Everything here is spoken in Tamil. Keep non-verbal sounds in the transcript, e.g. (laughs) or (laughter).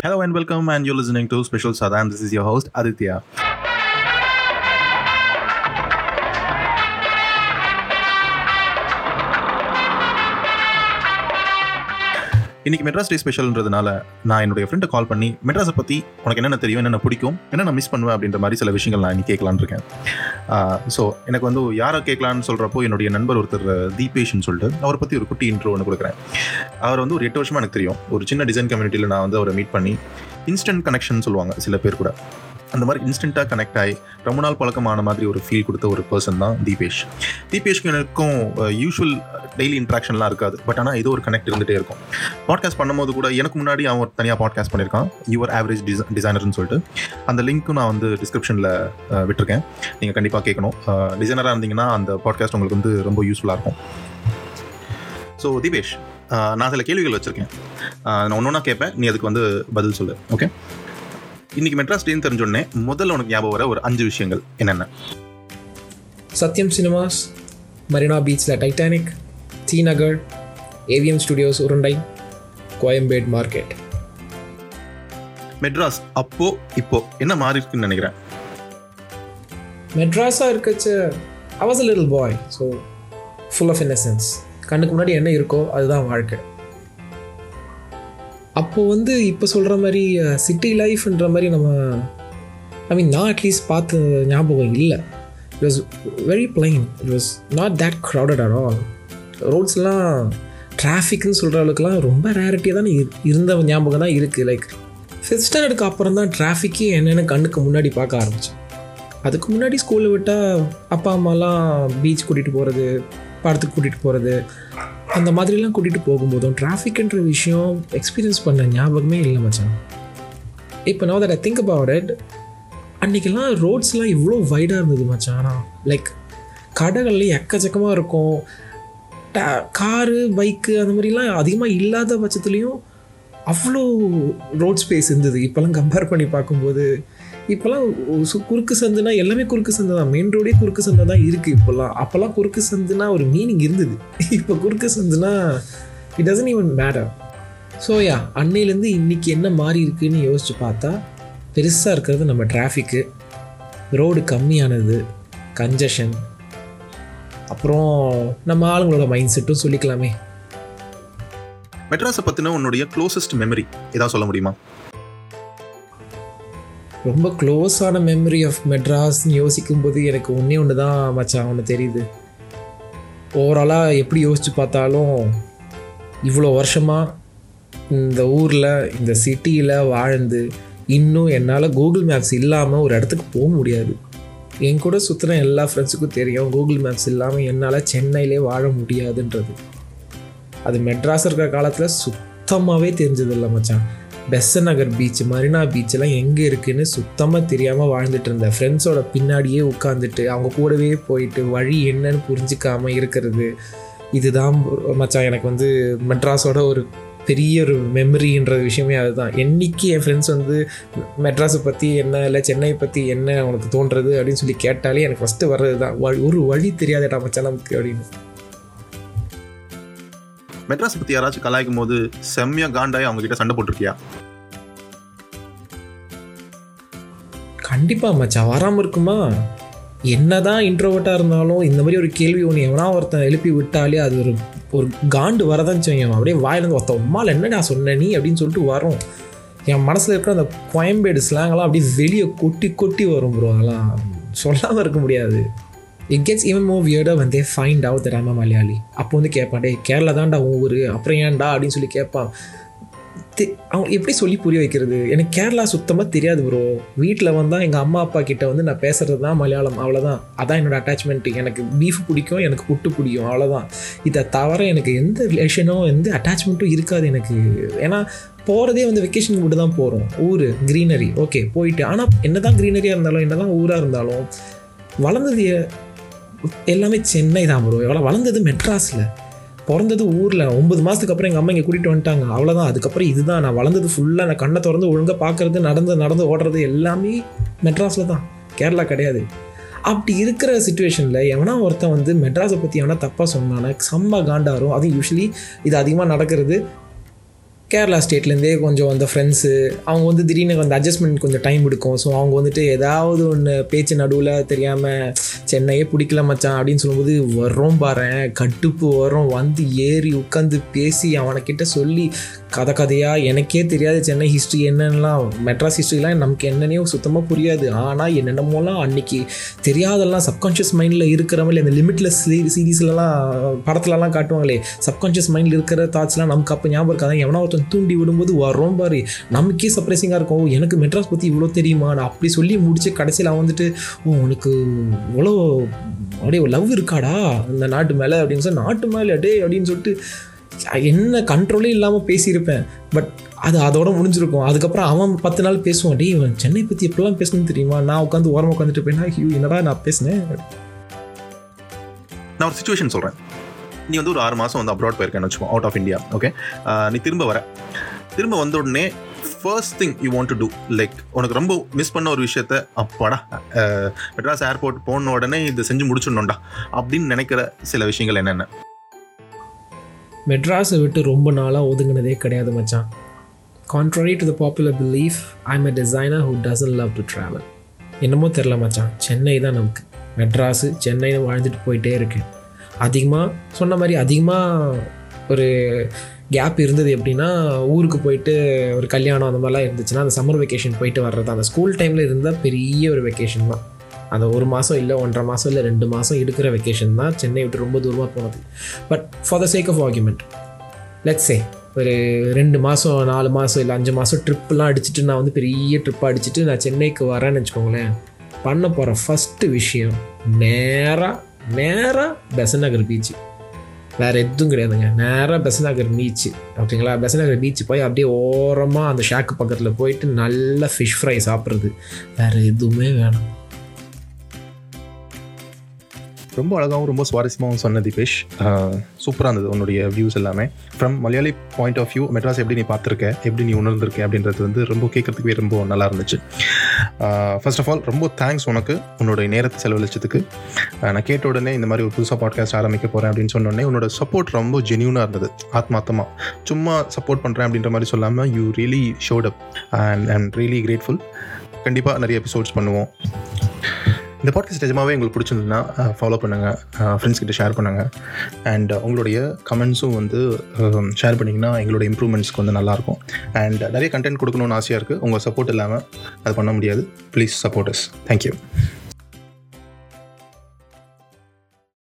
Hello and welcome, and you're listening to Special Sadhan. This is your host Aditya. இன்னைக்கு மெட்ராஸ் டே ஸ்பெஷல்ன்றதுனால நான் என்னுடைய ஃப்ரெண்டை கால் பண்ணி மெட்ராஸை பற்றி உனக்கு என்னென்ன தெரியும் என்னென்ன பிடிக்கும் என்னென்ன மிஸ் பண்ணுவேன் அப்படின்ற மாதிரி சில விஷயங்கள் நான் இன்னைக்கு கேட்கலான்னு இருக்கேன். ஸோ எனக்கு வந்து யாரை கேட்கலான்னு சொல்கிறப்போ என்னுடைய நண்பர் ஒருத்தர் தீபேஷ்னு சொல்லிட்டு அவரை பற்றி ஒரு குட்டி இன்ட்ரோ ஒன்று கொடுக்குறேன். அவர் வந்து ஒரு எட்டு வருஷமாக எனக்கு தெரியும். ஒரு சின்ன டிசைன் கம்யூனிட்டியில் நான் வந்து அவரை மீட் பண்ணி இன்ஸ்டன்ட் கனெக்ஷன் சொல்லுவாங்க சில பேர் கூட. அந்த மாதிரி இன்ஸ்டண்ட்டாக கனெக்ட் ஆகி ரொம்ப நாள் பழக்கமான மாதிரி ஒரு ஃபீல் கொடுத்த ஒரு பர்சன் தான் தீபேஷ். தீபேஷ்க்கு எனக்கும் யூஷுவல் டெய்லி இன்ட்ராக்ஷன்லாம் இருக்காது. பட் ஆனால் ஏதோ ஒரு கனெக்ட் இருந்துகிட்டே இருக்கும். பாட்காஸ்ட் பண்ணும்போது கூட எனக்கு முன்னாடி அவன் ஒரு தனியாக பாட்காஸ்ட் பண்ணியிருக்கான். யுவர் ஆவரேஜ் டிசை டிசைனர்னு சொல்லிட்டு. அந்த லிங்க்கும் நான் வந்து டிஸ்கிரிப்ஷனில் விட்டுருக்கேன். நீங்கள் கண்டிப்பாக கேட்கணும். டிசைனராக இருந்தீங்கன்னா அந்த பாட்காஸ்ட் உங்களுக்கு வந்து ரொம்ப யூஸ்ஃபுல்லாக இருக்கும். ஸோ தீபேஷ் நான் சில கேள்விகள் வச்சுருக்கேன். நான் ஒன்று ஒன்றா கேட்பேன் நீ அதுக்கு வந்து பதில் சொல்லு. ஓகே இன்னைக்கு மெட்ராஸ் டேன்னு தெரிஞ்சோடனே முதல்ல உனக்கு ஞாபகம் வர ஒரு அஞ்சு விஷயங்கள் என்னென்ன? சத்யம் சினிமாஸ் மரினா பீச்சில் Titanic T Nagar AVM studios உருண்டை கோயம்பேட் மார்க்கெட் மெட்ராஸ் அப்போ இப்போ என்ன மாறி இருக்குன்னு நினைக்கிறேன்? மெட்ராஸாக இருக்கச்ச was a little boy so full of innocence கண்ணுக்கு முன்னாடி என்ன இருக்கோ அதுதான் வாழ்க்கை. அப்போது வந்து இப்போ சொல்கிற மாதிரி சிட்டி லைஃப்ன்ற மாதிரி நம்ம ஐ மீன் நான் அட்லீஸ்ட் பார்த்த ஞாபகம் இல்லை. It was very plain it was not that crowded at all ரோட்ஸ்லாம் டிராஃபிக்னு சொல்கிற அளவுக்குலாம் ரொம்ப ரேரிட்டியாக தான் இருந்த ஞாபகம் தான் இருக்குது லைக் ஃபிஃப்த் ஸ்டாண்டர்டுக்கு அப்புறம் தான் டிராஃபிக்கே என்னென்னு கண்ணுக்கு முன்னாடி பார்க்க ஆரம்பிச்சு அதுக்கு முன்னாடி ஸ்கூலில் விட்டால் அப்பா அம்மாலாம் பீச் கூட்டிகிட்டு போகிறது படத்துக்கு கூட்டிகிட்டு போகிறது அந்த மாதிரிலாம் கூட்டிகிட்டு போகும்போதும் டிராஃபிக்ன்ற விஷயம் எக்ஸ்பீரியன்ஸ் பண்ண ஞாபகமே இல்லை மச்சான். இப்போ no that I think about it அன்றைக்கெல்லாம் ரோட்ஸ்லாம் இவ்வளோ வைடாக இருந்தது மச்சான். ஆனால் லைக் கடைகள்ல எக்கச்சக்கமாக இருக்கும். காரு பைக்கு அந்த மாதிரிலாம் அதிகமாக இல்லாத பட்சத்துலேயும் அவ்வளோ ரோட் ஸ்பேஸ் இருந்தது. இப்போல்லாம் கம்பேர் பண்ணி பார்க்கும்போது இப்போல்லாம் குறுக்கு சந்துனா எல்லாமே குறுக்கு சந்தை தான். மெயின் ரோடே குறுக்கு சந்தை தான் இருக்குது இப்போல்லாம். அப்போல்லாம் குறுக்கு சந்துனா ஒரு மீனிங் இருந்தது. (laughs) இப்போ குறுக்கு சந்துனா it doesn't even matter so yeah அன்னையிலேருந்து இன்னைக்கு என்ன மாறி இருக்குன்னு யோசித்து பார்த்தா பெருசாக இருக்கிறது நம்ம டிராஃபிக்கு ரோடு கம்மியானது கன்ஜஷன் அப்புறம் நம்ம ஆளுங்களோட மைண்ட் செட்டும் சொல்லிக்கலாமே. மெட்ராஸை பற்றின உன்னுடைய க்ளோசஸ்ட் மெமரி ஏதாவது சொல்ல முடியுமா? ரொம்ப க்ளோஸான மெமரி ஆஃப் மெட்ராஸ்னு யோசிக்கும் போது எனக்கு ஒன்றே ஒன்று தான் மச்சான் ஒன்று தெரியுது. ஓவராலாக எப்படி யோசித்து பார்த்தாலும் இவ்வளோ வருஷமாக இந்த ஊரில் இந்த சிட்டியில் வாழ்ந்து இன்னும் என்னால் கூகுள் மேப்ஸ் இல்லாமல் ஒரு இடத்துக்கு போக முடியாது. என் கூட சுற்றுன எல்லா ஃப்ரெண்ட்ஸுக்கும் தெரியும் கூகுள் மேப்ஸ் இல்லாமல் என்னால் சென்னையிலே வாழ முடியாதுன்றது. அது மெட்ராஸ் இருக்கிற காலத்தில் சுத்தமாகவே தெரிஞ்சதில்லை மச்சான். பெசன் நகர் பீச் மரினா பீச்செல்லாம் எங்கே இருக்குன்னு சுத்தமாக தெரியாமல் வாழ்ந்துட்டு இருந்தேன் ஃப்ரெண்ட்ஸோட பின்னாடியே உட்காந்துட்டு அவங்க கூடவே போயிட்டு வழி என்னன்னு புரிஞ்சிக்காமல் இருக்கிறது. இதுதான் மச்சான் எனக்கு வந்து மெட்ராஸோட ஒரு பெரிய ஒரு மெமரின்ற விஷயமே அதுதான். என்னைக்கு என் ஃப்ரெண்ட்ஸ் வந்து மெட்ராஸை பற்றி என்ன இல்லை சென்னை பற்றி என்ன உனக்கு தோன்றது அப்படின்னு சொல்லி கேட்டாலே எனக்கு ஃபஸ்ட்டு வர்றது தான் வழி- ஒரு வழி தெரியாதடா மச்சான் நமக்கு அப்படின்னு. மெட்ராஸ் பற்றி யாராச்சும் கலாய்க்கும் போது செம்மையா காண்டாய் அவங்க கிட்ட சண்டை போட்டிருக்கியா? கண்டிப்பாக மச்சா வராமல் இருக்குமா? என்னதான் இன்ட்ரோவர்ட்டாக இருந்தாலும் இந்த மாதிரி ஒரு கேள்வி ஒன்று எவனா ஒருத்தன் எழுப்பி விட்டாலே அது ஒரு ஒரு காண்டு வரதான் செய்யும் அப்படியே வாயிலேருந்து ஒருத்தன் உம்மால் நான் சொன்ன நீ? அப்படின்னு சொல்லிட்டு வரும். என் மனசில் இருக்கிற அந்த கோயம்பேடு ஸ்லாங்கெல்லாம் அப்படியே வெளியே கொட்டி கொட்டி வரும் ப்ரோ அதெல்லாம் சொல்லாமல் இருக்க முடியாது. இட் கெட்ஸ் ஈவன் மோ வியர்டாக வந்து ஃபைண்ட் அவுட் தட் ஆமா மலையாளி அப்போ வந்து கேட்பான் டே கேரளா தான்டா ஊர். அப்புறம் ஏன்டா? அப்படின்னு சொல்லி கேட்பான் அவன் எப்படி சொல்லி புரிய வைக்கிறது? எனக்கு கேரளா சுத்தமாக தெரியாது ப்ரோ வீட்டில் வந்தால் எங்கள் அம்மா அப்பா கிட்ட வந்து நான் பேசுகிறது தான் மலையாளம் அவ்வளோதான் அதான் என்னோடய அட்டாச்மெண்ட் எனக்கு பீஃப் பிடிக்கும் எனக்கு புட்டு பிடிக்கும் அவ்வளோதான் இதை தவிர எனக்கு எந்த ரிலேஷனோ எந்த அட்டாச்மெண்ட்டும் இருக்காது எனக்கு. ஏன்னா போகிறதே வந்து வெக்கேஷன் மட்டும் தான் போகிறோம் ஊர் க்ரீனரி ஓகே போயிட்டு. ஆனால் என்ன தான் க்ரீனரியாக இருந்தாலும் என்ன தான் ஊராக இருந்தாலும் வளர்ந்தது எல்லாமே சென்னை தான் ப்ரோ எவ்வளோ வளர்ந்தது மெட்ராஸில். பிறந்தது ஊரில். ஒம்பது மாதத்துக்கு அப்புறம் எங்கள் அம்மா இங்கே கூட்டிகிட்டு வந்துட்டாங்க. அவ்வளோதான் அதுக்கப்புறம் இதுதான். நான் வளர்ந்தது ஃபுல்லாக நான் கண்ணை திறந்து ஒழுங்காக பார்க்குறது நடந்து நடந்து ஓடுறது எல்லாமே மெட்ராஸில் தான். கேரளா கிடையாது. அப்படி இருக்கிற சுச்சுவேஷனில் எவனா ஒருத்தன் வந்து மெட்ராஸை பற்றி எவனா தப்பாக சொன்னானே செம்ம காண்டாரும். அதுவும் யூஸ்வலி இது அதிகமாக நடக்கிறது. கேரளா ஸ்டேட்லேருந்தே கொஞ்சம் அந்த ஃப்ரெண்ட்ஸு அவங்க வந்து திடீர்னு அந்த அட்ஜஸ்ட்மெண்ட் கொஞ்சம் டைம் எடுக்கும். ஸோ அவங்க வந்துட்டு ஏதாவது ஒன்று பேச்சு நடுவில் தெரியாமல் சென்னையே பிடிக்கல மச்சான் அப்படின்னு சொல்லும்போது வர்றோம் பாரேன் கட்டுப்பு வரும் வந்து ஏறி உட்காந்து பேசி அவனைக்கிட்ட சொல்லி கதை கதையாக எனக்கே தெரியாது சென்னை ஹிஸ்ட்ரி என்னென்னலாம். மெட்ராஸ் ஹிஸ்ட்ரிலாம் நமக்கு என்னன்னே சுத்தமாக புரியாது. ஆனால் என்னென்னமோலாம் அன்றைக்கி தெரியாதெல்லாம் சப்கான்ஷியஸ் மைண்டில் இருக்கிற மாதிரி அந்த லிமிட்லெஸ் சீரீஸ்லலாம் படத்துலலாம் காட்டுவாங்களே சப்கான்ஷியஸ் மைண்டில் இருக்கிற தாட்ஸ்லாம் நமக்கு அப்போ ஞாபகம் இருக்காது? எவனா ஒருத்தன் தூண்டி விடும்போது வரோம் பாரு நமக்கே சர்ப்ரைசிங்காக இருக்கும். எனக்கு மெட்ராஸ் பற்றி இவ்வளோ தெரியுமா? நான் அப்படி சொல்லி முடிச்சு கடைசியில் அவன் வந்துட்டு ஓ உனக்கு இவ்வளோ அப்படியே லவ் இருக்காடா இந்த நாட்டு மேலே? அப்படின்னு சொல்லி நாட்டு மேலே டே அப்படின்னு சொல்லிட்டு என்ன கண்ட்ரோலே இல்லாமல் பேசியிருப்பேன். பட் அது அதோட முடிஞ்சிருக்கும். அதுக்கப்புறம் அவன் பத்து நாள் பேசுவான் டேய் இவன் சென்னை பற்றி எப்படிலாம் பேசணும்னு தெரியுமா? நான் உட்காந்து ஓரமாக உட்காந்துட்டு போயினா ஹியூ என்னடா நான் பேசினேன்? நான் ஒரு சுச்சுவேஷன் சொல்கிறேன் நீ வந்து ஒரு ஆறு மாதம் வந்து அப்ராட் போயிருக்கேன்னு வச்சுக்கோ அவுட் ஆஃப் இந்தியா ஓகே நீ திரும்ப வர. திரும்ப வந்த உடனே first thing you want to do like உனக்கு ரொம்ப மிஸ் பண்ண ஒரு விஷயத்த அப்பாடா மெட்ராஸ் ஏர்போர்ட் போன உடனே இதை செஞ்சு முடிச்சிடணும்டா அப்படின்னு நினைக்கிற சில விஷயங்கள் என்னென்ன? மெட்ராஸை விட்டு ரொம்ப நாளாக ஒதுங்கினதே கிடையாது மச்சான். Contrary to the popular belief I'm a designer who doesn't love to travel என்னமோ தெரில மச்சான். சென்னை தான் நமக்கு. மெட்ராஸு சென்னையில் வாழ்ந்துட்டு போயிட்டே இருக்கேன். அதிகமாக சொன்ன மாதிரி அதிகமாக ஒரு கேப் இருந்தது எப்படின்னா ஊருக்கு போயிட்டு ஒரு கல்யாணம் அந்த மாதிரிலாம் இருந்துச்சுன்னா அந்த சம்மர் வெக்கேஷன் போயிட்டு வர்றது. அந்த ஸ்கூல் டைமில் இருந்தால் பெரிய ஒரு வெக்கேஷன் தான். அந்த ஒரு மாதம் இல்லை ஒன்றரை மாதம் இல்லை ரெண்டு மாதம் எடுக்கிற வெக்கேஷன் தான் சென்னை விட்டு ரொம்ப தூரமாக போனது. But for the sake of argument let's say ஒரு ரெண்டு மாதம் நாலு மாதம் இல்லை அஞ்சு மாதம் ட்ரிப்லாம் அடிச்சுட்டு நான் வந்து பெரிய ட்ரிப்பாக அடிச்சுட்டு நான் சென்னைக்கு வரேன்னு வச்சுக்கோங்களேன் பண்ண போகிற ஃபஸ்ட்டு விஷயம் நேராக நேராக பெசநகர் பீச்சு வேறு எதுவும் கிடையாதுங்க. நேராக பெசநகர் பீச்சு ஓகேங்களா? பெசநகர் பீச் போய் அப்படியே ஓரமாக அந்த ஷாக்கு பக்கத்தில் போயிட்டு நல்ல ஃபிஷ் ஃப்ரை சாப்பிட்றது. வேறு எதுவுமே வேணாம். ரொம்ப அழகாகவும் ரொம்ப சுவாரஸ்யமாகவும் சொன்ன திபேஷ். சூப்பராக இருந்தது உன்னுடைய வியூஸ் எல்லாமே. From Malayali point of view Madras எப்படி நீ பார்த்துருக்க? எப்படி நீ உணர்ந்திருக்க? அப்படின்றது வந்து ரொம்ப கேட்குறதுக்கே ரொம்ப நல்லா இருந்துச்சு. ஃபர்ஸ்ட் ஆஃப் ஆல் ரொம்ப தேங்க்ஸ் உனக்கு உன்னோட நேரத்தை செலவழிச்சதுக்கு. Uh, நான் கேட்ட உடனே இந்த மாதிரி ஒரு புதுசாக பாட்காஸ்ட் ஆரம்பிக்க போகிறேன் அப்படின்னு சொன்னோடனே உன்னோட சப்போர்ட் ரொம்ப ஜென்யூனாக இருந்தது ஆத்மார்த்தமாக சும்மா சப்போர்ட் பண்ணுறேன் அப்படின்ற மாதிரி சொல்லாமல் you really showed up and I'm really grateful கண்டிப்பாக நிறைய எபிசோட்ஸ் பண்ணுவோம். இந்த பாட்காஸ்ட் நிஜமாகவே உங்களுக்கு பிடிச்சிருந்ததுன்னா ஃபாலோ பண்ணுங்கள் ஃப்ரெண்ட்ஸ் கிட்ட ஷேர் பண்ணுங்கள் அண்ட் உங்களுடைய கமெண்ட்ஸும் வந்து ஷேர் பண்ணிங்கன்னா எங்களோட இம்ப்ரூவ்மெண்ட்ஸ்க்கு வந்து நல்லாயிருக்கும். அண்ட் நிறைய கண்டென்ட் கொடுக்கணும்னு ஆசையாக இருக்குது உங்கள் சப்போர்ட் இல்லாமல் அது பண்ண முடியாது. Please support us thank you